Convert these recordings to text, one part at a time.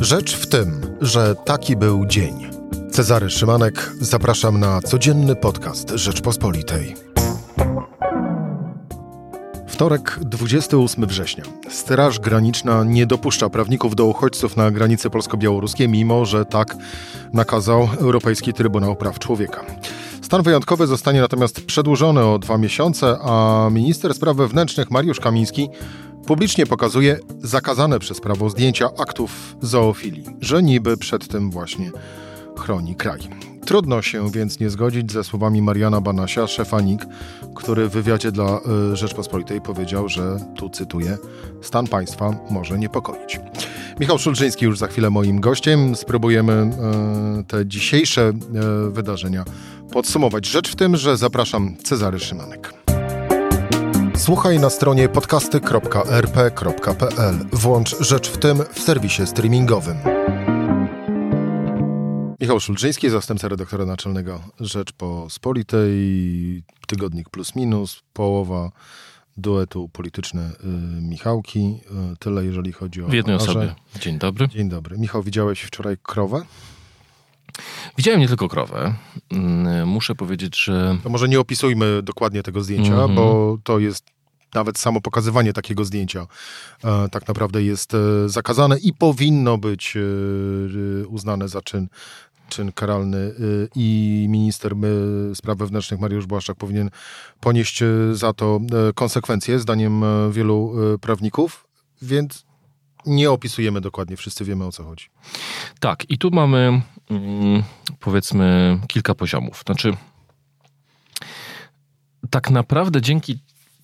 Rzecz w tym, że taki był dzień. Cezary Szymanek, zapraszam na codzienny podcast Rzeczpospolitej. Wtorek, 28 września. Straż Graniczna nie dopuszcza prawników do uchodźców na granicy polsko-białoruskie, mimo że tak nakazał Europejski Trybunał Praw Człowieka. Stan wyjątkowy zostanie natomiast przedłużony o dwa miesiące, a minister spraw wewnętrznych Mariusz Kamiński publicznie pokazuje zakazane przez prawo zdjęcia aktów zoofilii, że niby przed tym właśnie chroni kraj. Trudno się więc nie zgodzić ze słowami Mariana Banasia, szefa NIK, który w wywiadzie dla y, Rzeczpospolitej powiedział, że, tu cytuję, stan państwa może niepokoić. Michał Szulżyński już za chwilę moim gościem. Spróbujemy y, te dzisiejsze y, wydarzenia podsumować. Rzecz w tym, że zapraszam Cezary Szymanek. Słuchaj na stronie podcasty.rp.pl. Włącz Rzecz w tym w serwisie streamingowym. Michał Szulczyński, zastępca redaktora naczelnego Rzeczpospolitej, tygodnik plus minus, połowa duetu polityczny y, Michałki. Y, tyle, jeżeli chodzi o. W jednej osobie. Dzień dobry. Dzień dobry. Michał, widziałeś wczoraj krowę? Widziałem nie tylko krowę. Mm, muszę powiedzieć, że. To może nie opisujmy dokładnie tego zdjęcia, mm -hmm. bo to jest nawet samo pokazywanie takiego zdjęcia e, tak naprawdę jest e, zakazane i powinno być e, uznane za czyn czyn karalny i minister spraw wewnętrznych Mariusz Błaszczak powinien ponieść za to konsekwencje, zdaniem wielu prawników, więc nie opisujemy dokładnie, wszyscy wiemy o co chodzi. Tak, i tu mamy mm, powiedzmy kilka poziomów. Znaczy, tak naprawdę dzięki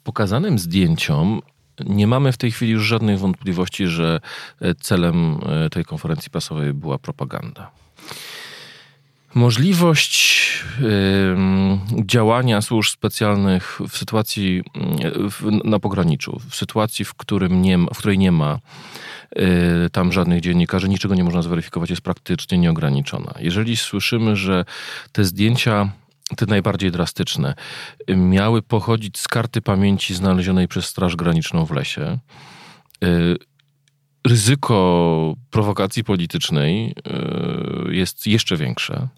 pokazanym zdjęciom nie mamy w tej chwili już żadnych wątpliwości, że celem tej konferencji prasowej była propaganda. Możliwość działania służb specjalnych w sytuacji w, na pograniczu, w sytuacji, w, którym nie w której nie ma tam żadnych dziennikarzy, niczego nie można zweryfikować, jest praktycznie nieograniczona. Jeżeli słyszymy, że te zdjęcia te najbardziej drastyczne, miały pochodzić z karty pamięci znalezionej przez Straż Graniczną w lesie. Ryzyko prowokacji politycznej jest jeszcze większe.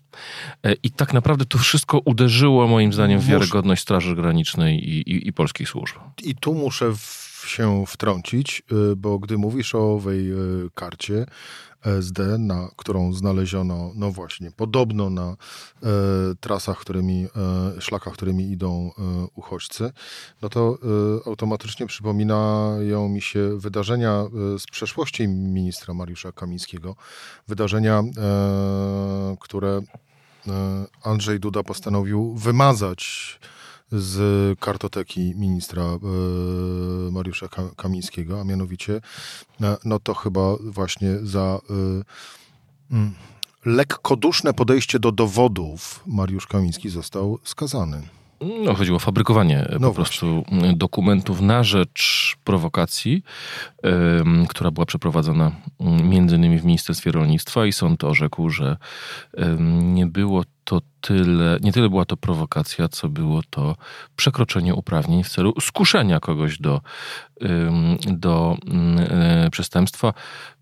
I tak naprawdę to wszystko uderzyło, moim zdaniem, w wiarygodność Straży Granicznej i, i, i polskich służb. I tu muszę w, się wtrącić, bo gdy mówisz o owej karcie, SD, na którą znaleziono, no właśnie, podobno na e, trasach, którymi, e, szlakach, którymi idą e, uchodźcy, no to e, automatycznie przypominają mi się wydarzenia e, z przeszłości ministra Mariusza Kamińskiego. Wydarzenia, e, które Andrzej Duda postanowił wymazać z kartoteki ministra e, Mariusza Kamińskiego, a mianowicie e, no to chyba właśnie za e, mm, lekkoduszne podejście do dowodów Mariusz Kamiński został skazany. No, chodziło o fabrykowanie no po prostu dokumentów na rzecz prowokacji, która była przeprowadzona między innymi w Ministerstwie Rolnictwa i sąd orzekł, że nie było to tyle, nie tyle była to prowokacja, co było to przekroczenie uprawnień w celu skuszenia kogoś do, do e, przestępstwa.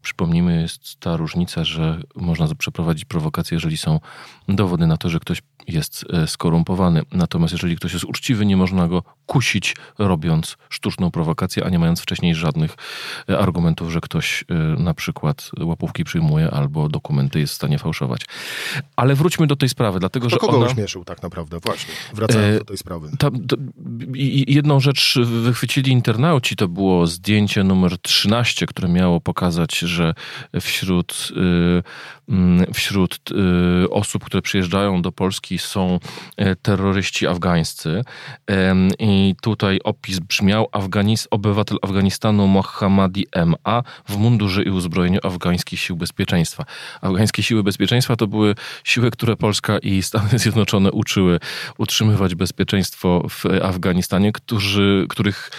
Przypomnijmy, jest ta różnica, że można przeprowadzić prowokację, jeżeli są dowody na to, że ktoś jest e, skorumpowany. Natomiast jeżeli ktoś jest uczciwy, nie można go kusić, robiąc sztuczną prowokację, a nie mając wcześniej żadnych e, argumentów, że ktoś na przykład łapówki przyjmuje albo dokumenty jest w stanie fałszować. Ale wróćmy do tej sprawy, dlatego to że kogo ona... uśmieszył tak naprawdę? Właśnie, wracając e, do tej sprawy. Ta, jedną rzecz wychwycili internauci, to było zdjęcie numer 13, które miało pokazać, że wśród, y, mm, wśród y, osób, które przyjeżdżają do Polski są e, terroryści afgańscy. I tutaj opis brzmiał Afganis, obywatel Afganistanu Mohammadi M.A. w mundurze i uzbrojeniu afgańskich sił bezpieczeństwa. Afgańskie siły bezpieczeństwa to były siły, które Polska i Stany Zjednoczone uczyły utrzymywać bezpieczeństwo w Afganistanie, którzy, których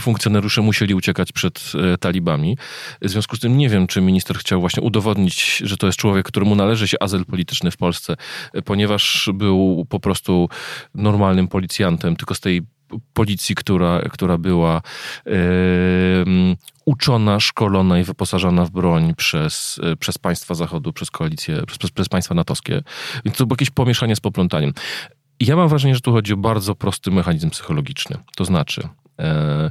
funkcjonariusze musieli uciekać przed e, talibami. W związku z tym nie wiem, czy minister chciał właśnie udowodnić, że to jest człowiek, któremu należy się azyl polityczny w Polsce, ponieważ był po prostu normalnym policjantem, tylko z tej policji, która, która była uczona, szkolona i wyposażona w broń przez, przez państwa Zachodu, przez koalicję, przez, przez państwa natowskie. Więc to było jakieś pomieszanie z poplątaniem. Ja mam wrażenie, że tu chodzi o bardzo prosty mechanizm psychologiczny. To znaczy, e,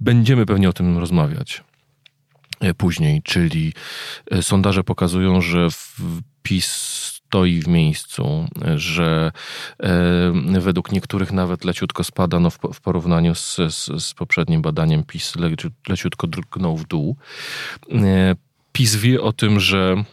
będziemy pewnie o tym rozmawiać e, później, czyli e, sondaże pokazują, że PiS stoi w miejscu, że według niektórych nawet leciutko spada no w, porównaniu z, z, z, poprzednim badaniem PiS le, leciutko drgnął w dół. E, PiS wie o tym, że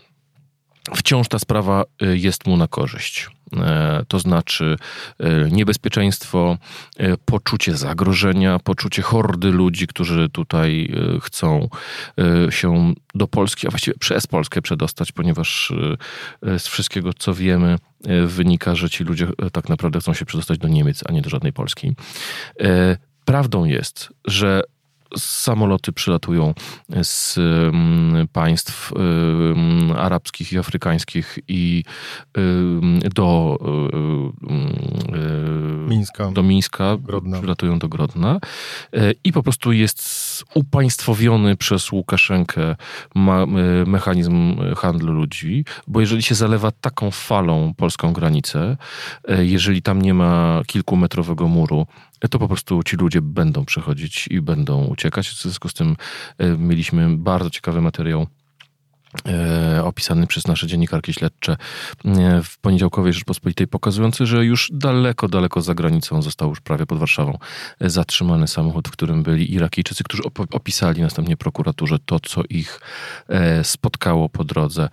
wciąż ta sprawa y, jest mu na korzyść. E, to znaczy y, niebezpieczeństwo, y, poczucie zagrożenia, poczucie hordy ludzi, którzy tutaj chcą się do Polski, a właściwie przez Polskę przedostać, ponieważ z wszystkiego, co wiemy, wynika, że ci ludzie tak naprawdę chcą się przedostać do Niemiec, a nie do żadnej Polski. Prawdą jest, że samoloty przylatują z mm, państw mm, arabskich i afrykańskich i mm, do Mińska, do Mińska Grodna. przylatują do Grodna e, i po prostu jest upaństwowiony przez Łukaszenkę mechanizm handlu ludzi, bo jeżeli się zalewa taką falą polską granicę, e, jeżeli tam nie ma kilkumetrowego muru, to po prostu ci ludzie będą przechodzić i będą uciekać. W związku z tym e, mieliśmy bardzo ciekawy materiał opisany przez nasze dziennikarki śledcze e, w poniedziałkowej Rzeczpospolitej, pokazujący, że już daleko, daleko za granicą został już prawie pod Warszawą zatrzymany samochód, w którym byli Irakijczycy, którzy opisali następnie prokuraturze to, co ich spotkało po drodze,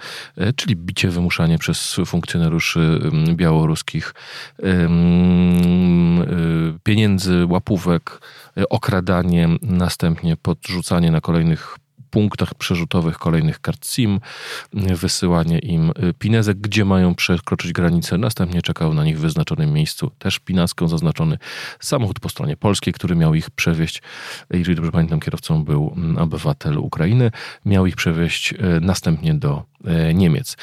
czyli bicie, wymuszanie przez funkcjonariuszy białoruskich pieniędzy, łapówek, okradanie, następnie podrzucanie na kolejnych punktach przerzutowych kolejnych kart SIM, wysyłanie im pinezek, gdzie mają przekroczyć granicę. Następnie czekał na nich w wyznaczonym miejscu, też pinaską zaznaczony samochód po stronie polskiej, który miał ich przewieźć, jeżeli dobrze pamiętam, kierowcą był obywatel Ukrainy, miał ich przewieźć e, następnie do e, Niemiec.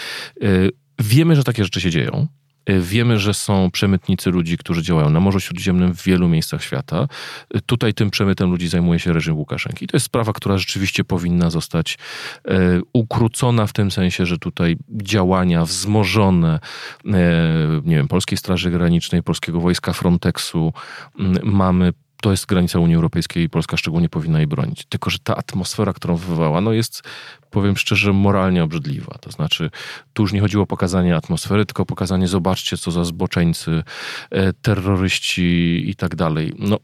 Wiemy, że takie rzeczy się dzieją. E, wiemy, że są przemytnicy ludzi, którzy działają na Morzu Śródziemnym w wielu miejscach świata. E, tutaj tym przemytem ludzi zajmuje się reżim Łukaszenki. To jest sprawa, która rzeczywiście powinna zostać e, ukrócona w tym sensie, że tutaj działania wzmożone, nie wiem, Polskiej Straży Granicznej, Polskiego Wojska Frontexu mamy to jest granica Unii Europejskiej i Polska szczególnie powinna jej bronić. Tylko, że ta atmosfera, którą wywołała, no jest, powiem szczerze, moralnie obrzydliwa. To znaczy, tu już nie chodziło o pokazanie atmosfery, tylko o pokazanie, zobaczcie, co za zboczeńcy, e, terroryści i tak dalej. No,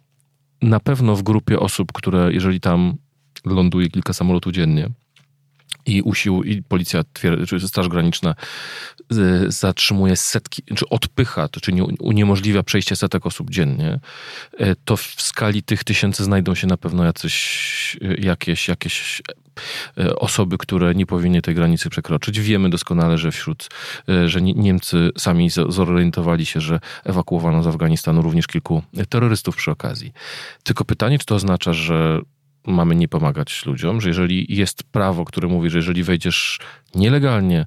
na pewno w grupie osób, które, jeżeli tam ląduje kilka samolotów dziennie, i usił, i policja, czy Straż Graniczna zatrzymuje setki, czy odpycha, to czyli uniemożliwia przejście setek osób dziennie, e, to w skali tych tysięcy znajdą się na pewno jacyś, e, jakieś, jakieś osoby, które nie powinny tej granicy przekroczyć. Wiemy doskonale, że wśród, że Niemcy sami zorientowali się, że ewakuowano z Afganistanu również kilku terrorystów przy okazji. Tylko pytanie, czy to oznacza, że mamy nie pomagać ludziom, że jeżeli jest prawo, które mówi, że jeżeli wejdziesz nielegalnie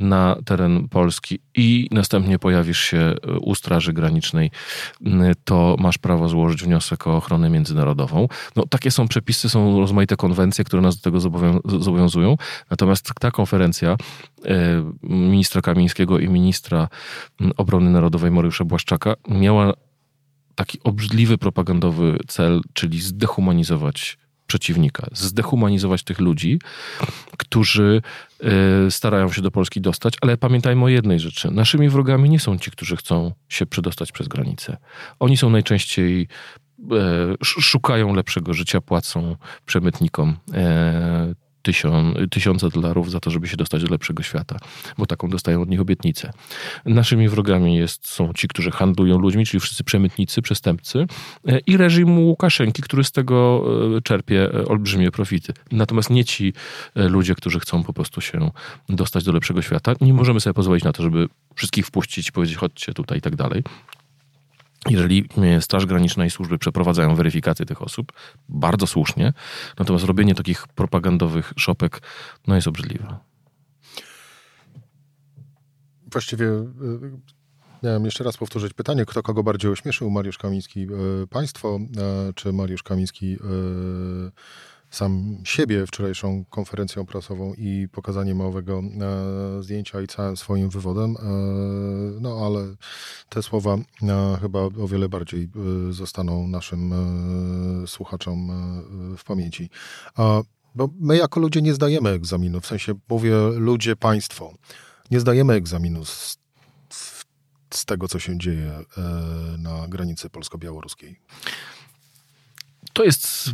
na teren Polski i następnie pojawisz się u Straży Granicznej, to masz prawo złożyć wniosek o ochronę międzynarodową. No, takie są przepisy, są rozmaite konwencje, które nas do tego zobowiązują. Natomiast ta konferencja e, ministra Kamińskiego i ministra obrony narodowej Mariusza Błaszczaka miała taki obrzydliwy propagandowy cel, czyli zdehumanizować przeciwnika, zdehumanizować tych ludzi, którzy y, starają się do Polski dostać, ale pamiętajmy o jednej rzeczy. Naszymi wrogami nie są ci, którzy chcą się przedostać przez granicę. Oni są najczęściej e, szukają lepszego życia, płacą przemytnikom e, tysiąc, tysiące dolarów za to, żeby się dostać do lepszego świata, bo taką dostają od nich obietnicę. Naszymi wrogami jest, są ci, którzy handlują ludźmi, czyli wszyscy przemytnicy, przestępcy e, i reżim Łukaszenki, który z tego e, czerpie e, olbrzymie profity. Natomiast nie ci ludzie, którzy chcą po prostu się dostać do lepszego świata. Nie możemy sobie pozwolić na to, żeby wszystkich wpuścić, powiedzieć chodźcie tutaj i tak dalej jeżeli Straż Graniczna i służby przeprowadzają weryfikację tych osób, bardzo słusznie, natomiast robienie takich propagandowych szopek no jest obrzydliwe. Właściwie y, Miałem jeszcze raz powtórzyć pytanie, kto kogo bardziej ośmieszył, Mariusz Kamiński państwo, czy Mariusz Kamiński sam siebie wczorajszą konferencją prasową i pokazaniem małego e, zdjęcia i całym swoim wywodem. E, no ale te słowa e, chyba o wiele bardziej zostaną naszym słuchaczom w pamięci. bo my jako ludzie nie zdajemy egzaminu, w sensie mówię ludzie, państwo. Nie zdajemy egzaminu z, z tego, co się dzieje na granicy polsko-białoruskiej. To jest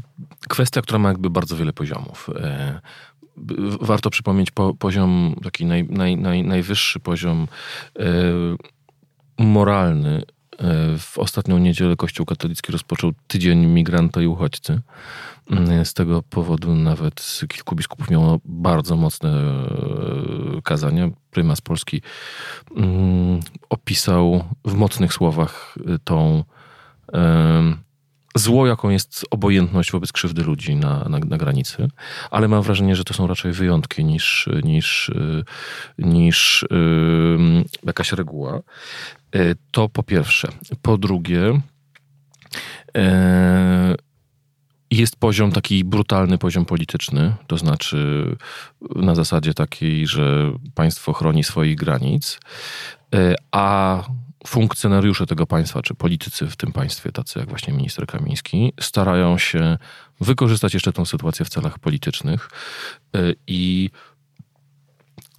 kwestia, która ma jakby bardzo wiele poziomów. E, warto przypomnieć po, poziom, taki naj, naj, naj, najwyższy poziom e, moralny. E, w ostatnią niedzielę Kościół katolicki rozpoczął tydzień migranta i uchodźcy. Z tego powodu nawet kilku biskupów miało bardzo mocne kazania. Prymas Polski mm, opisał w mocnych słowach tą zło, jaką jest obojętność wobec krzywdy ludzi na, na, na, granicy, ale mam wrażenie, że to są raczej wyjątki niż, niż, niż yy, jakaś reguła. Yy, to po pierwsze. Po drugie, yy, jest poziom taki brutalny poziom polityczny, to znaczy na zasadzie takiej, że państwo chroni swoich granic, y, a funkcjonariusze tego państwa, czy politycy w tym państwie, tacy jak właśnie minister Kamiński, starają się wykorzystać jeszcze tę sytuację w celach politycznych e, i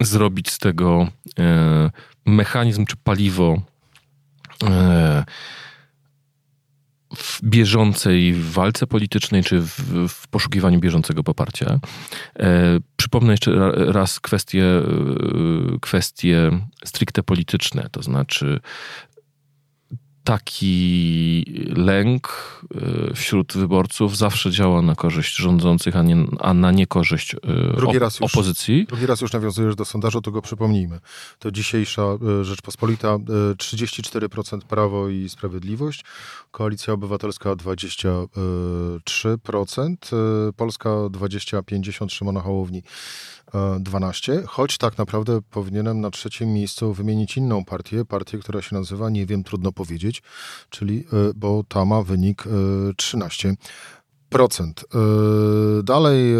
zrobić z tego e, mechanizm czy paliwo e, w bieżącej walce politycznej, czy w, w poszukiwaniu bieżącego poparcia. E, przypomnę jeszcze raz kwestie, e, kwestie stricte polityczne, to znaczy taki lęk y, wśród wyborców zawsze działa na korzyść rządzących, a, nie, a na niekorzyść y, drugi raz już, opozycji. Drugi raz już nawiązujesz do sondażu, to go przypomnijmy. To dzisiejsza y, Rzeczpospolita 34% Prawo i Sprawiedliwość, Koalicja Obywatelska 23%, Polska 20-50 Szymona Hołowni 12, choć tak naprawdę powinienem na trzecim miejscu wymienić inną partię, partię, która się nazywa, nie wiem, trudno powiedzieć, czyli, e, bo ta ma wynik 13. E, dalej e,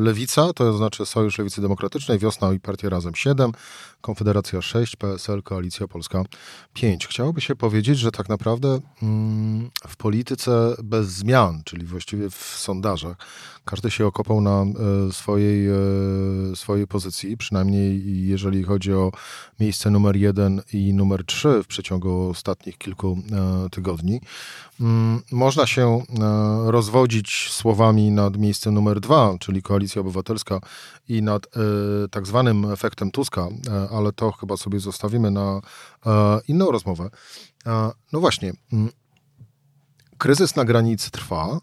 Lewica, to znaczy Sojusz Lewicy Demokratycznej, Wiosna i Partia Razem 7, Konfederacja 6, PSL, Koalicja Polska 5. Chciałoby się powiedzieć, że tak naprawdę mm, w polityce bez zmian, czyli właściwie w sondażach, każdy się okopał na e, swojej, swojej pozycji, przynajmniej jeżeli chodzi o miejsce numer jeden i numer trzy w przeciągu ostatnich kilku tygodni. Mm, można się rozwodzić słowami nad miejscem numer dwa, czyli Koalicja Obywatelska i nad tak zwanym efektem Tuska, ale to chyba sobie zostawimy na inną rozmowę. No właśnie, mm, kryzys na granicy trwa,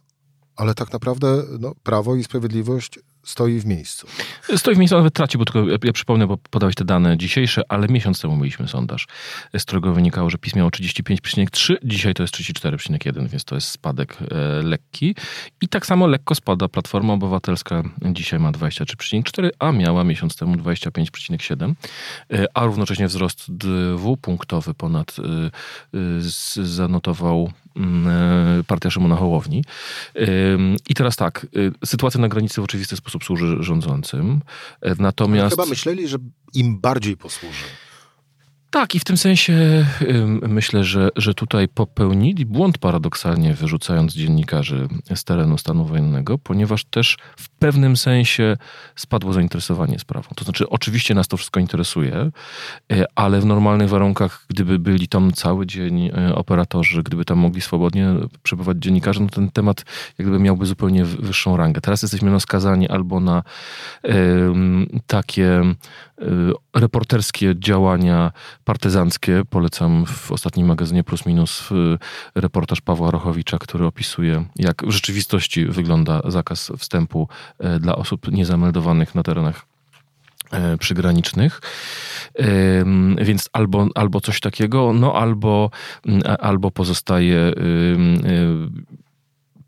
ale tak naprawdę no, Prawo i Sprawiedliwość stoi w miejscu. Stoi w miejscu, nawet traci, bo tylko ja, ja przypomnę, bo podałeś te dane dzisiejsze, ale miesiąc temu mieliśmy sondaż, z którego wynikało, że PiS miało 35,3, dzisiaj to jest 34,1, więc to jest spadek e, lekki. I tak samo lekko spada Platforma Obywatelska, dzisiaj ma 23,4, a miała miesiąc temu 25,7, e, a równocześnie wzrost dwupunktowy ponad e, e, zanotował Mm, e, partia Szymona Hołowni. I teraz tak, e, sytuacja na granicy w oczywisty sposób służy rządzącym, e, natomiast... chyba myśleli, że im bardziej posłuży. Tak, i w tym sensie myślę, że, że tutaj popełnili błąd paradoksalnie, wyrzucając dziennikarzy z terenu stanu wojennego, ponieważ też w pewnym sensie spadło zainteresowanie sprawą. To znaczy, oczywiście nas to wszystko interesuje, e, ale w normalnych warunkach, gdyby byli tam cały dzień e, operatorzy, gdyby tam mogli swobodnie przebywać dziennikarze, no ten temat jakby miałby zupełnie wyższą rangę. Teraz jesteśmy no skazani albo na takie Y, reporterskie działania partyzanckie. Polecam w ostatnim magazynie Plus Minus reportaż Pawła Rochowicza, który opisuje, jak w rzeczywistości wygląda zakaz wstępu dla osób niezameldowanych na terenach przygranicznych. Więc albo, albo coś takiego, no albo, albo pozostaje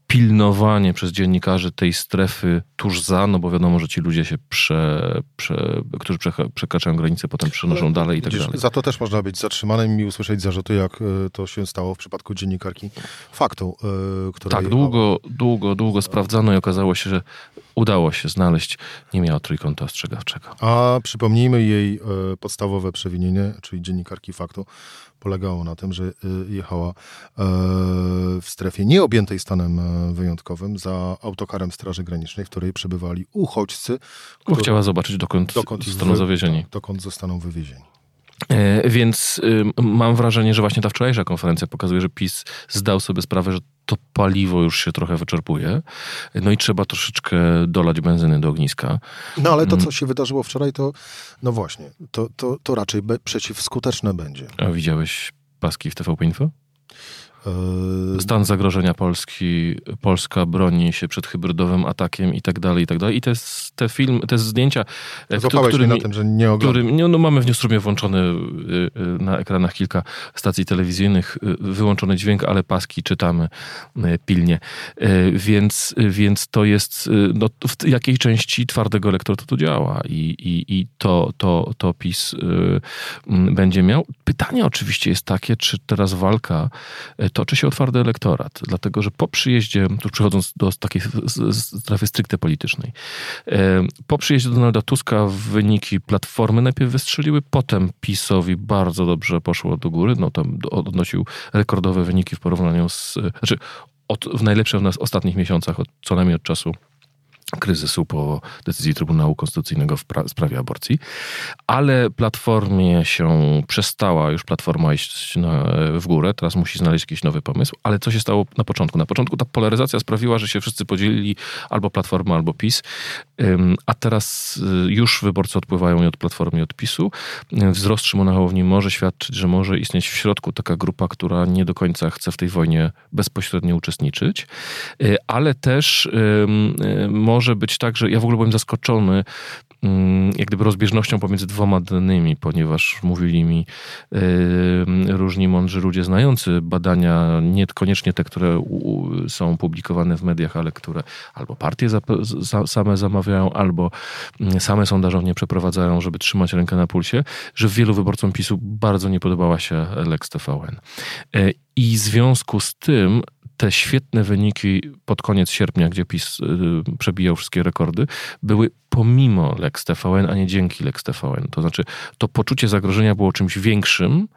pilnowanie przez dziennikarzy tej strefy tuż za, no bo wiadomo, że ci ludzie się, prze, prze, którzy przekraczają granicę, potem przenoszą Ale, dalej i tak dalej. Za to też można być zatrzymanym i usłyszeć zarzuty, jak e, to się stało w przypadku dziennikarki Faktu, która... Tak, długo, długo, długo sprawdzano i okazało się, że udało się znaleźć, nie miała trójkąta ostrzegawczego. A przypomnijmy jej podstawowe przewinienie, czyli dziennikarki Faktu, polegało na tym, że y, jechała e, w strefie nieobjętej stanem wyjątkowym za autokarem Straży Granicznej, w której przebywali uchodźcy. Bo chciała zobaczyć, dokąd, dokąd zostaną zawiezieni. Dokąd zostaną wywiezieni. Więc mam wrażenie, że właśnie ta wczorajsza konferencja pokazuje, że PiS zdał sobie sprawę, że to paliwo już się trochę wyczerpuje. No i trzeba troszeczkę dolać benzyny do ogniska. No ale to, mm. co się wydarzyło wczoraj, to no właśnie, to, to, to raczej be, przeciwskuteczne będzie. A widziałeś paski w TVP Info? Yy, Stan zagrożenia Polski, Polska broni się przed hybrydowym atakiem i tak dalej, i tak dalej. I te, te film, te zdjęcia, którymi, na tym, że nie którym, no, no mamy w Newsroomie włączony y, y, na ekranach kilka stacji telewizyjnych, y, wyłączony dźwięk, ale paski czytamy pilnie. Więc, więc to jest, no, w jakiej części twardego lektora to tu działa i, i, i to, to, to PiS będzie miał. Pytanie oczywiście jest takie, czy teraz walka toczy się otwarty elektorat, dlatego że po przyjeździe, tu przechodząc do takiej strefy stricte politycznej, e, po przyjeździe Donalda Tuska wyniki Platformy najpierw wystrzeliły, potem PiSowi bardzo dobrze poszło do góry, no tam odnosił rekordowe wyniki w porównaniu z, znaczy od, w najlepszych w nas ostatnich miesiącach, od, co najmniej od czasu kryzysu po decyzji Trybunału Konstytucyjnego w sprawie aborcji, ale Platformie się przestała już Platforma iść na, w górę, teraz musi znaleźć jakiś nowy pomysł, ale co się stało na początku? Na początku ta polaryzacja sprawiła, że się wszyscy podzielili albo Platforma, albo PiS, a teraz y, już wyborcy odpływają i od Platformy, i od PiSu. Wzrost Szymona Hołowni może świadczyć, że może istnieć w środku taka grupa, która nie do końca chce w tej wojnie bezpośrednio uczestniczyć, y, ale też może może być tak, że ja w ogóle byłem zaskoczony mm, jak gdyby rozbieżnością pomiędzy dwoma danymi, ponieważ mówili mi różni mądrzy ludzie znający badania, niekoniecznie te, które są publikowane w mediach, ale które albo partie same zamawiają, albo mm, same sondażownie przeprowadzają, żeby trzymać rękę na pulsie, że wielu wyborcom PiSu bardzo nie podobała się Lex TVN. Yy, I w związku z tym te świetne wyniki pod koniec sierpnia, gdzie PiS y, przebijał wszystkie rekordy, były pomimo Lex TVN, a nie dzięki Lex TVN. To znaczy, to poczucie zagrożenia było czymś większym,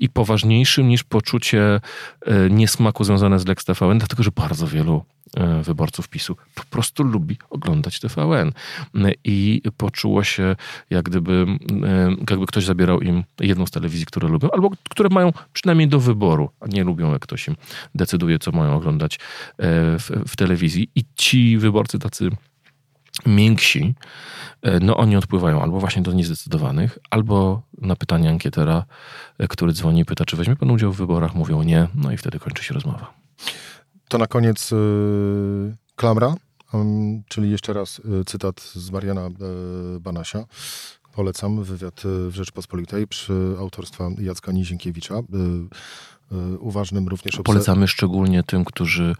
i poważniejszym niż poczucie e, niesmaku związane z Lex TVN, dlatego że bardzo wielu E, wyborców PiSu po prostu lubi oglądać TVN. I poczuło się, jak gdyby, e, jakby ktoś zabierał im jedną z telewizji, które lubią, albo które mają przynajmniej do wyboru, a nie lubią, jak ktoś im decyduje, co mają oglądać e, w, w telewizji. I ci wyborcy tacy mięksi, no oni odpływają albo właśnie do niezdecydowanych, albo na pytanie ankietera, który dzwoni i pyta, czy weźmie pan udział w wyborach, mówią nie, no i wtedy kończy się rozmowa. To na koniec y, klamra, um, czyli jeszcze raz y, cytat z Mariana y, Banasia. Polecam wywiad w Rzeczpospolitej przy autorstwa Jacka Nizienkiewicza uważnym również Polecamy szczególnie tym, którzy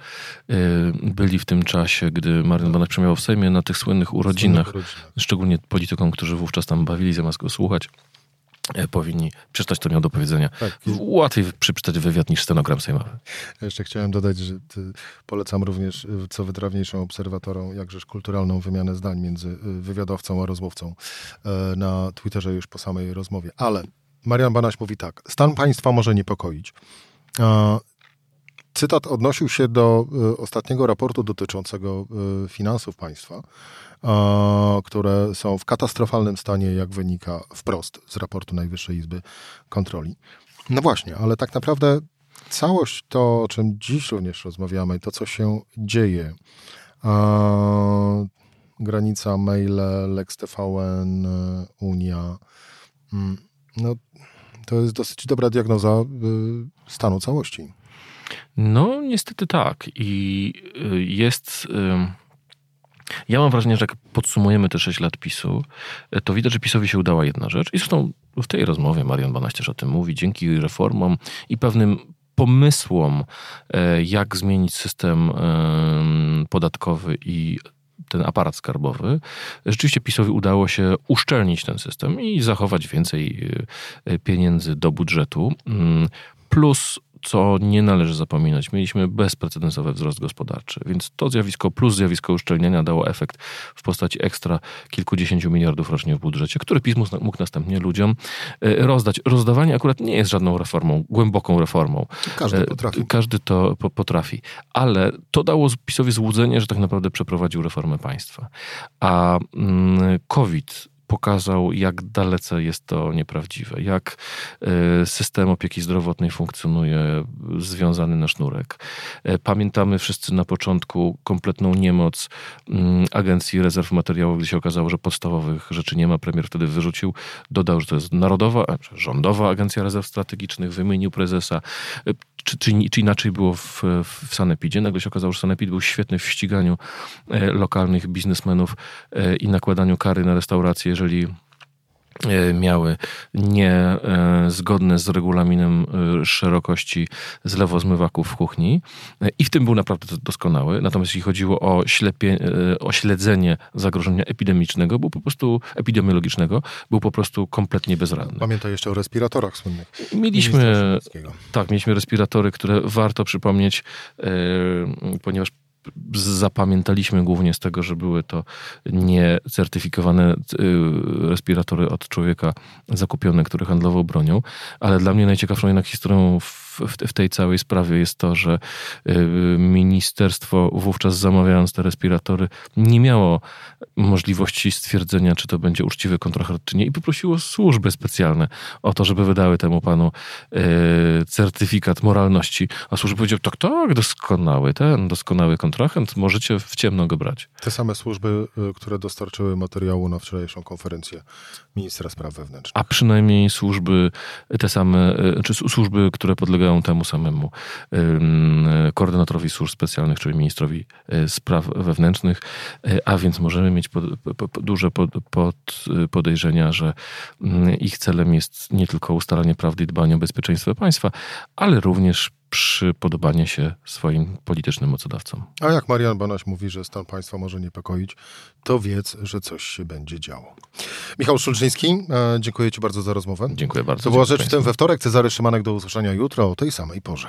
byli w tym czasie, gdy Marian Banaś przemawiał w Sejmie na tych słynnych urodzinach, urodzinach. szczególnie politykom, którzy wówczas tam bawili zamiast go słuchać. E, powinni przeczytać, to miał do powiedzenia. Tak. Łatwiej przeczytać wywiad niż stenogram sejmowy. Ja jeszcze chciałem dodać, że polecam również y, co wytrawniejszą obserwatorom jakżeż kulturalną wymianę zdań między y, wywiadowcą a rozmówcą e, na Twitterze już po samej rozmowie. Ale Marian Banaś mówi tak. Stan państwa może niepokoić. Cytat odnosił się do y, ostatniego raportu dotyczącego finansów państwa które są w katastrofalnym stanie, jak wynika wprost z raportu Najwyższej Izby Kontroli. No właśnie, ale tak naprawdę całość to, o czym dziś również rozmawiamy, to co się dzieje, granica maile, Lex TVN, Unia, mm, no to jest dosyć dobra diagnoza y, stanu całości. No, niestety tak. I y, jest ja mam wrażenie, że jak podsumujemy te 6 lat PiSu, to widać, że PiSowi się udała jedna rzecz. I zresztą w tej rozmowie Marian Banaś też o tym mówi. Dzięki reformom i pewnym pomysłom, jak zmienić system podatkowy i ten aparat skarbowy, rzeczywiście PiSowi udało się uszczelnić ten system i zachować więcej pieniędzy do budżetu. Mm, plus co nie należy zapominać, mieliśmy bezprecedensowy wzrost gospodarczy, więc to zjawisko plus zjawisko uszczelniania dało efekt w postaci ekstra kilkudziesięciu miliardów rocznie w budżecie, który PiS mógł następnie ludziom e, rozdać. Rozdawanie akurat nie jest żadną reformą, głęboką reformą. Każdy e, potrafi. Każdy to potrafi, ale to dało PiSowi złudzenie, że tak naprawdę przeprowadził reformę państwa. A mm, COVID pokazał, jak dalece jest to nieprawdziwe, jak e, system opieki zdrowotnej funkcjonuje związany na sznurek. E, pamiętamy wszyscy na początku kompletną niemoc mm, Agencji Rezerw Materiałów, gdy się okazało, że podstawowych rzeczy nie ma. Premier wtedy wyrzucił, dodał, że to jest narodowa, rządowa Agencja Rezerw Strategicznych, wymienił prezesa. E, czy, czy, czy inaczej było w, w Sanepidzie? Nagle się okazało, że Sanepid był świetny w ściganiu lokalnych biznesmenów i nakładaniu kary na restauracje, jeżeli E, miały niezgodne z regulaminem e, szerokości zlewozmywaków w kuchni i w tym był naprawdę doskonały. Natomiast jeśli chodziło o, ślepie, e, o śledzenie zagrożenia epidemicznego, był po prostu epidemiologicznego, był po prostu kompletnie bezradny. Pamiętaj jeszcze o respiratorach słynnych. Mieliśmy, tak, mieliśmy respiratory, które warto przypomnieć, ponieważ zapamiętaliśmy głównie z tego, że były to niecertyfikowane y, respiratory od człowieka zakupione, który handlował bronią, ale dla mnie najciekawszą jednak historią w w, w, tej całej sprawie jest to, że y, ministerstwo wówczas zamawiając te respiratory nie miało możliwości stwierdzenia, czy to będzie uczciwy kontrahent, czy nie i poprosiło służby specjalne o to, żeby wydały temu panu y, certyfikat moralności, a służby powiedziały, tak, tak, doskonały, ten doskonały kontrahent, możecie w ciemno go brać. Te same służby, y, które dostarczyły materiału na wczorajszą konferencję ministra spraw wewnętrznych. A przynajmniej służby, te same, czy służby, które podlegają podlegają temu samemu koordynatorowi służb specjalnych, czyli ministrowi e, spraw wewnętrznych, e, a więc możemy mieć pod, duże pod, podejrzenia, że mm, ich celem jest nie tylko ustalanie prawdy i dbanie o bezpieczeństwo państwa, ale również przypodobanie się swoim politycznym mocodawcom. A jak Marian Banaś mówi, że stan państwa może niepokoić, to wiedz, że coś się będzie działo. Michał Szulczyński, e, dziękuję Ci bardzo za rozmowę. Dziękuję bardzo. To była rzecz w tym we wtorek. Cezary Szymanek do usłyszenia jutro o tej samej porze.